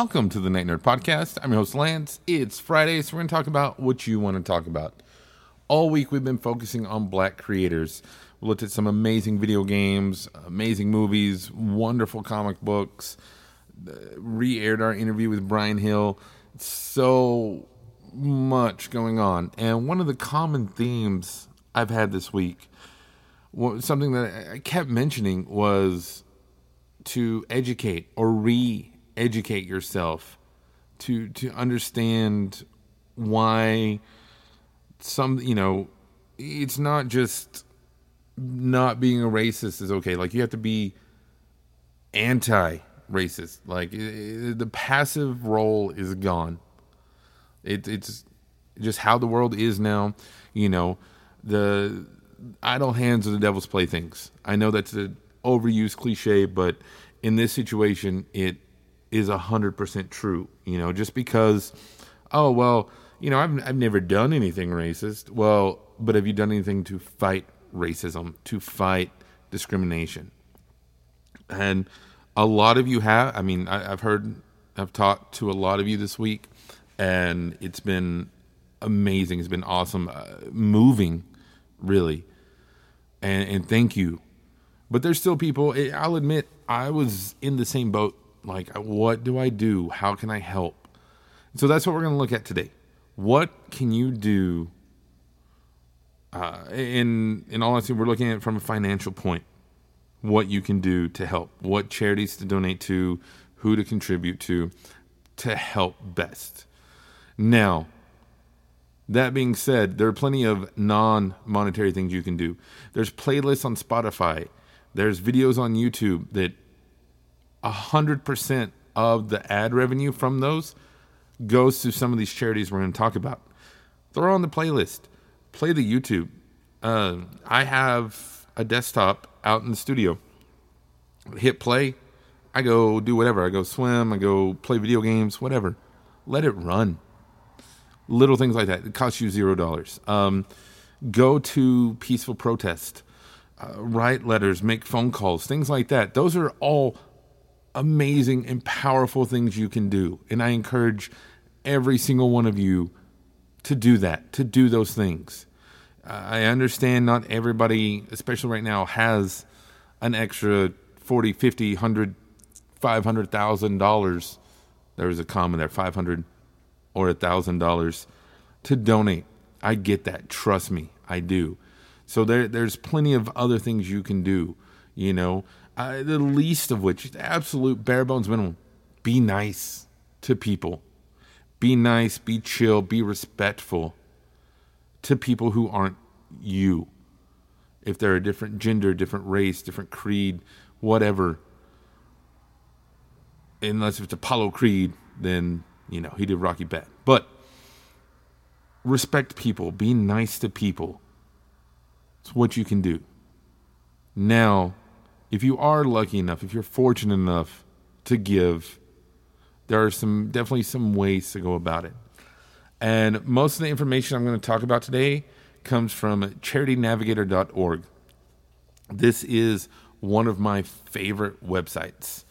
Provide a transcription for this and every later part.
Welcome to the Night Nerd Podcast. I'm your host, Lance. It's Friday, so we're going to talk about what you want to talk about. All week, we've been focusing on black creators. We looked at some amazing video games, amazing movies, wonderful comic books, re aired our interview with Brian Hill. So much going on. And one of the common themes I've had this week, something that I kept mentioning, was to educate or re educate yourself to to understand why some you know it's not just not being a racist is okay. Like you have to be anti racist like it, the passive role is gone. It, it's just how the world is now you know. The idle hands are the devil's playthings. I know that's an overused cliche but in this situation it is 100% true. You know, just because, oh, well, you know, I've, I've never done anything racist. Well, but have you done anything to fight racism, to fight discrimination? And a lot of you have. I mean, I, have heard, I've talked to a lot of you this week, and it's been amazing. It's been awesome, uh, moving, really. And, and thank you. But there's still people, I'll admit, I was in the same boat like, what do I do? How can I help? So that's what we're going to look at today. What can you do? Uh, in in all honesty, we're looking at it from a financial point. What you can do to help, what charities to donate to, who to contribute to, to help best. Now, that being said, there are plenty of non monetary things you can do. There's playlists on Spotify, there's videos on YouTube that 100% of the ad revenue from those goes to some of these charities we're going to talk about. Throw on the playlist, play the YouTube. Uh, I have a desktop out in the studio. Hit play. I go do whatever. I go swim. I go play video games, whatever. Let it run. Little things like that. It costs you zero dollars. Um, go to peaceful protest. Uh, write letters, make phone calls, things like that. Those are all amazing and powerful things you can do. And I encourage every single one of you to do that, to do those things. Uh, I understand not everybody, especially right now, has an extra 40, 50, 100, 500,000 dollars. There was a comment there, 500 or a thousand dollars to donate. I get that. Trust me, I do. So there, there's plenty of other things you can do. You know, uh, the least of which, absolute bare bones minimum, be nice to people. Be nice, be chill, be respectful to people who aren't you. If they're a different gender, different race, different creed, whatever. Unless it's Apollo Creed, then, you know, he did Rocky bad. But respect people, be nice to people. It's what you can do. Now, if you are lucky enough, if you're fortunate enough to give, there are some definitely some ways to go about it. And most of the information I'm going to talk about today comes from charitynavigator.org. This is one of my favorite websites,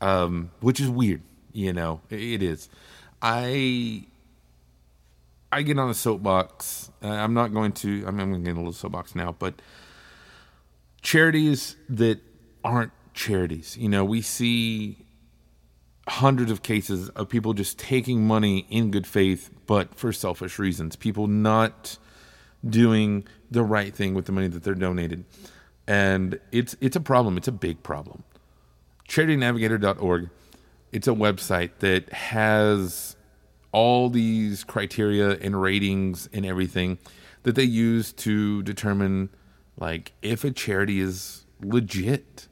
um, which is weird. You know, it is. I I get on a soapbox. I'm not going to. I mean, I'm going to get a little soapbox now, but charities that aren't charities. You know, we see hundreds of cases of people just taking money in good faith, but for selfish reasons. People not doing the right thing with the money that they're donated. And it's it's a problem. It's a big problem. CharityNavigator.org. It's a website that has all these criteria and ratings and everything that they use to determine like if a charity is legit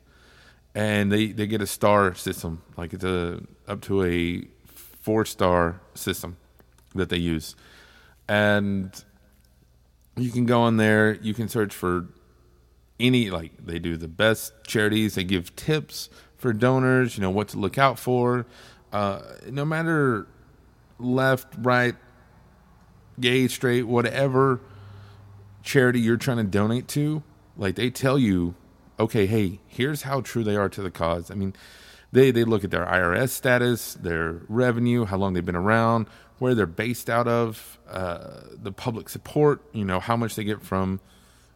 and they they get a star system, like it's a up to a four star system that they use, and you can go on there. You can search for any like they do the best charities. They give tips for donors. You know what to look out for. Uh, no matter left, right, gay, straight, whatever charity you're trying to donate to, like they tell you okay, hey, here's how true they are to the cause. I mean, They they look at their IRS status, their revenue, how long they've been around, where they're based out of, uh, the public support. You know how much they get from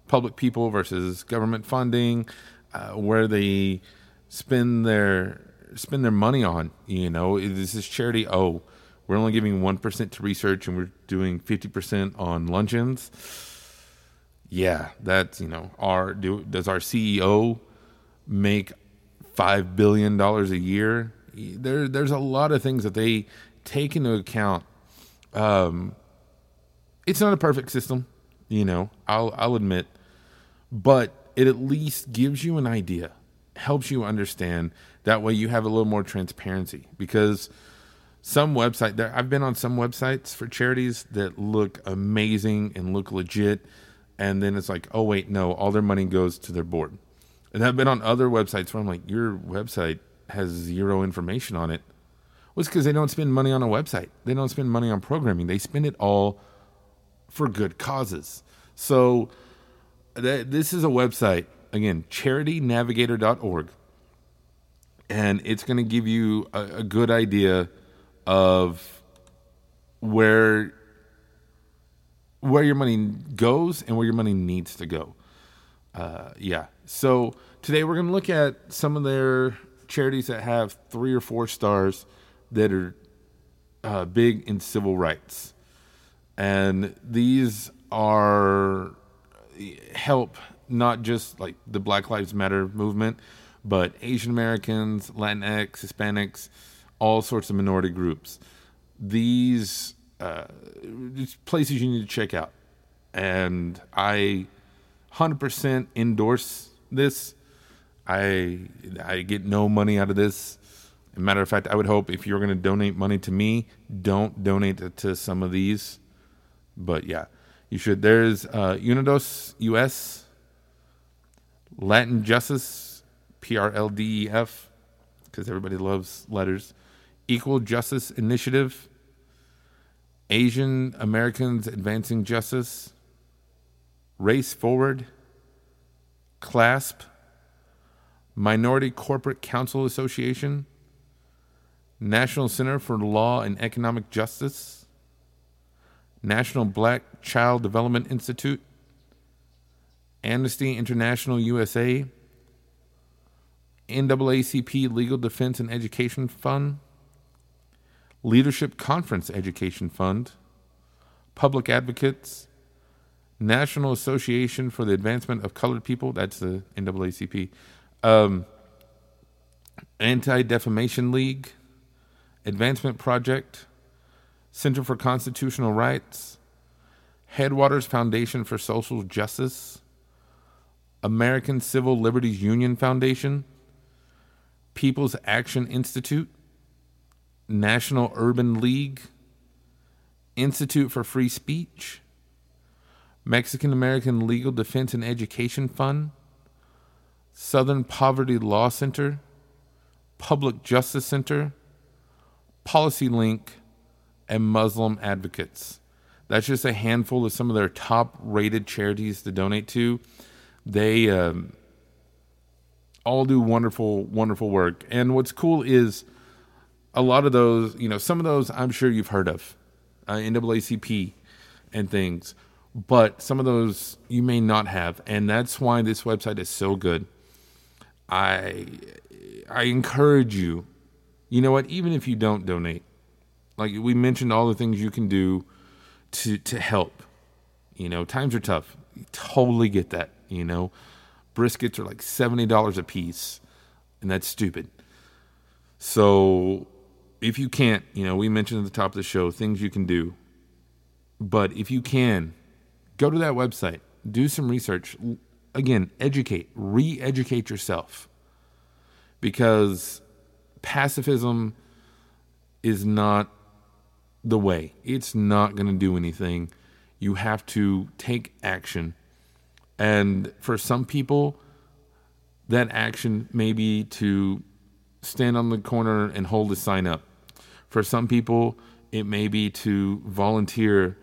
public people versus government funding, uh, where they spend their spend their money on. You know, is this charity? Oh, we're only giving one percent to research, and we're doing fifty percent on luncheons. Yeah, that's you know, our do does our CEO make five billion dollars a year? There, there's a lot of things that they take into account. Um, it's not a perfect system, you know. I'll I'll admit, but it at least gives you an idea, helps you understand. That way, you have a little more transparency because some website there. I've been on some websites for charities that look amazing and look legit, and then it's like, oh wait, no, all their money goes to their board. And I've been on other websites where I'm like, your website has zero information on it. Well, it's because they don't spend money on a website. They don't spend money on programming. They spend it all for good causes. So th- this is a website again, charitynavigator.org, and it's going to give you a, a good idea of where where your money goes and where your money needs to go. Uh, yeah. So today we're going to look at some of their charities that have three or four stars that are uh, big in civil rights, and these are help not just like the Black Lives Matter movement, but Asian Americans, Latinx, Hispanics, all sorts of minority groups. These uh, places you need to check out, and I 100% endorse this. I I get no money out of this. Matter of fact, I would hope if you're going to donate money to me, don't donate it to some of these. But yeah, you should. There's uh, Unidos US, Latin Justice, P R L D E F, because everybody loves letters. Equal Justice Initiative, Asian Americans Advancing Justice, Race Forward, CLASP, Minority Corporate Counsel Association, National Center for Law and Economic Justice, National Black Child Development Institute, Amnesty International USA, NAACP Legal Defense and Education Fund, Leadership Conference Education Fund, Public Advocates, National Association for the Advancement of Colored People, that's the NAACP, um, Anti Defamation League, Advancement Project, Center for Constitutional Rights, Headwaters Foundation for Social Justice, American Civil Liberties Union Foundation, People's Action Institute, National Urban League, Institute for Free Speech, Mexican American Legal Defense and Education Fund, Southern Poverty Law Center, Public Justice Center, Policy Link, and Muslim Advocates. That's just a handful of some of their top rated charities to donate to. They um, all do wonderful, wonderful work. And what's cool is a lot of those, you know, some of those I'm sure you've heard of, uh, NAACP and things but some of those you may not have, and that's why this website is so good. I I encourage you. You know what? Even if you don't donate, like we mentioned, all the things you can do to to help. You know, times are tough. You totally get that. You know, briskets are like seventy dollars a piece, and that's stupid. So, if you can't, you know, we mentioned at the top of the show things you can do. But if you can, Go to that website, do some research. Again, educate, re educate yourself. Because pacifism is not the way, it's not going to do anything. You have to take action. And for some people, that action may be to stand on the corner and hold a sign up. For some people, it may be to volunteer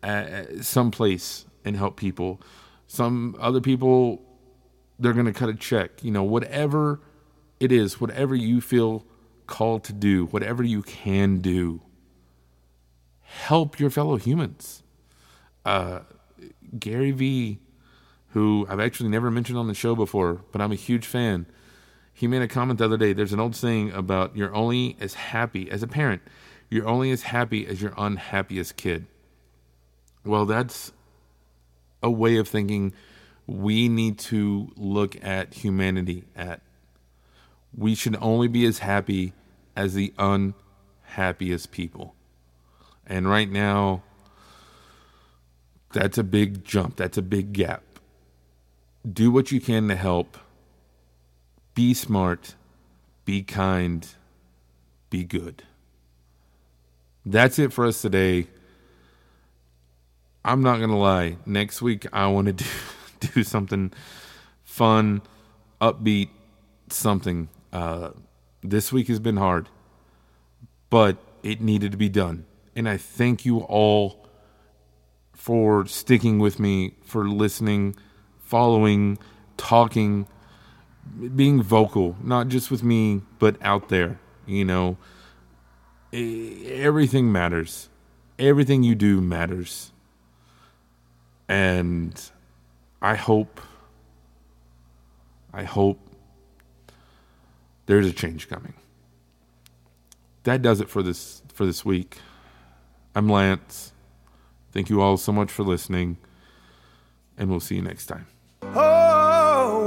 at someplace and help people. Some other people, they're going to cut a check. You know, whatever it is whatever you feel called to do, whatever you can do. Help your fellow humans. Uh, Gary Vee, who I've actually never mentioned on the show before, but I'm a huge fan. He made a comment the other day. There's an old saying about you're only as happy as a parent, you're only as happy as your unhappiest kid. Well, that's a way of thinking we need to look at humanity at. We should only be as happy as the unhappiest people. And right now, that's a big jump. That's a big gap. Do what you can to help. Be smart. Be kind. Be good. That's it for us today. I'm not going to lie. Next week, I want to do, do something fun, upbeat, something. Uh, this week has been hard, but it needed to be done. And I thank you all for sticking with me, for listening, following, talking, being vocal, not just with me, but out there. You know, everything matters. Everything you do matters. And I hope, I hope there's a change coming. That does it for this for this week. I'm Lance. Thank you all so much for listening, and we'll see you next time. Oh,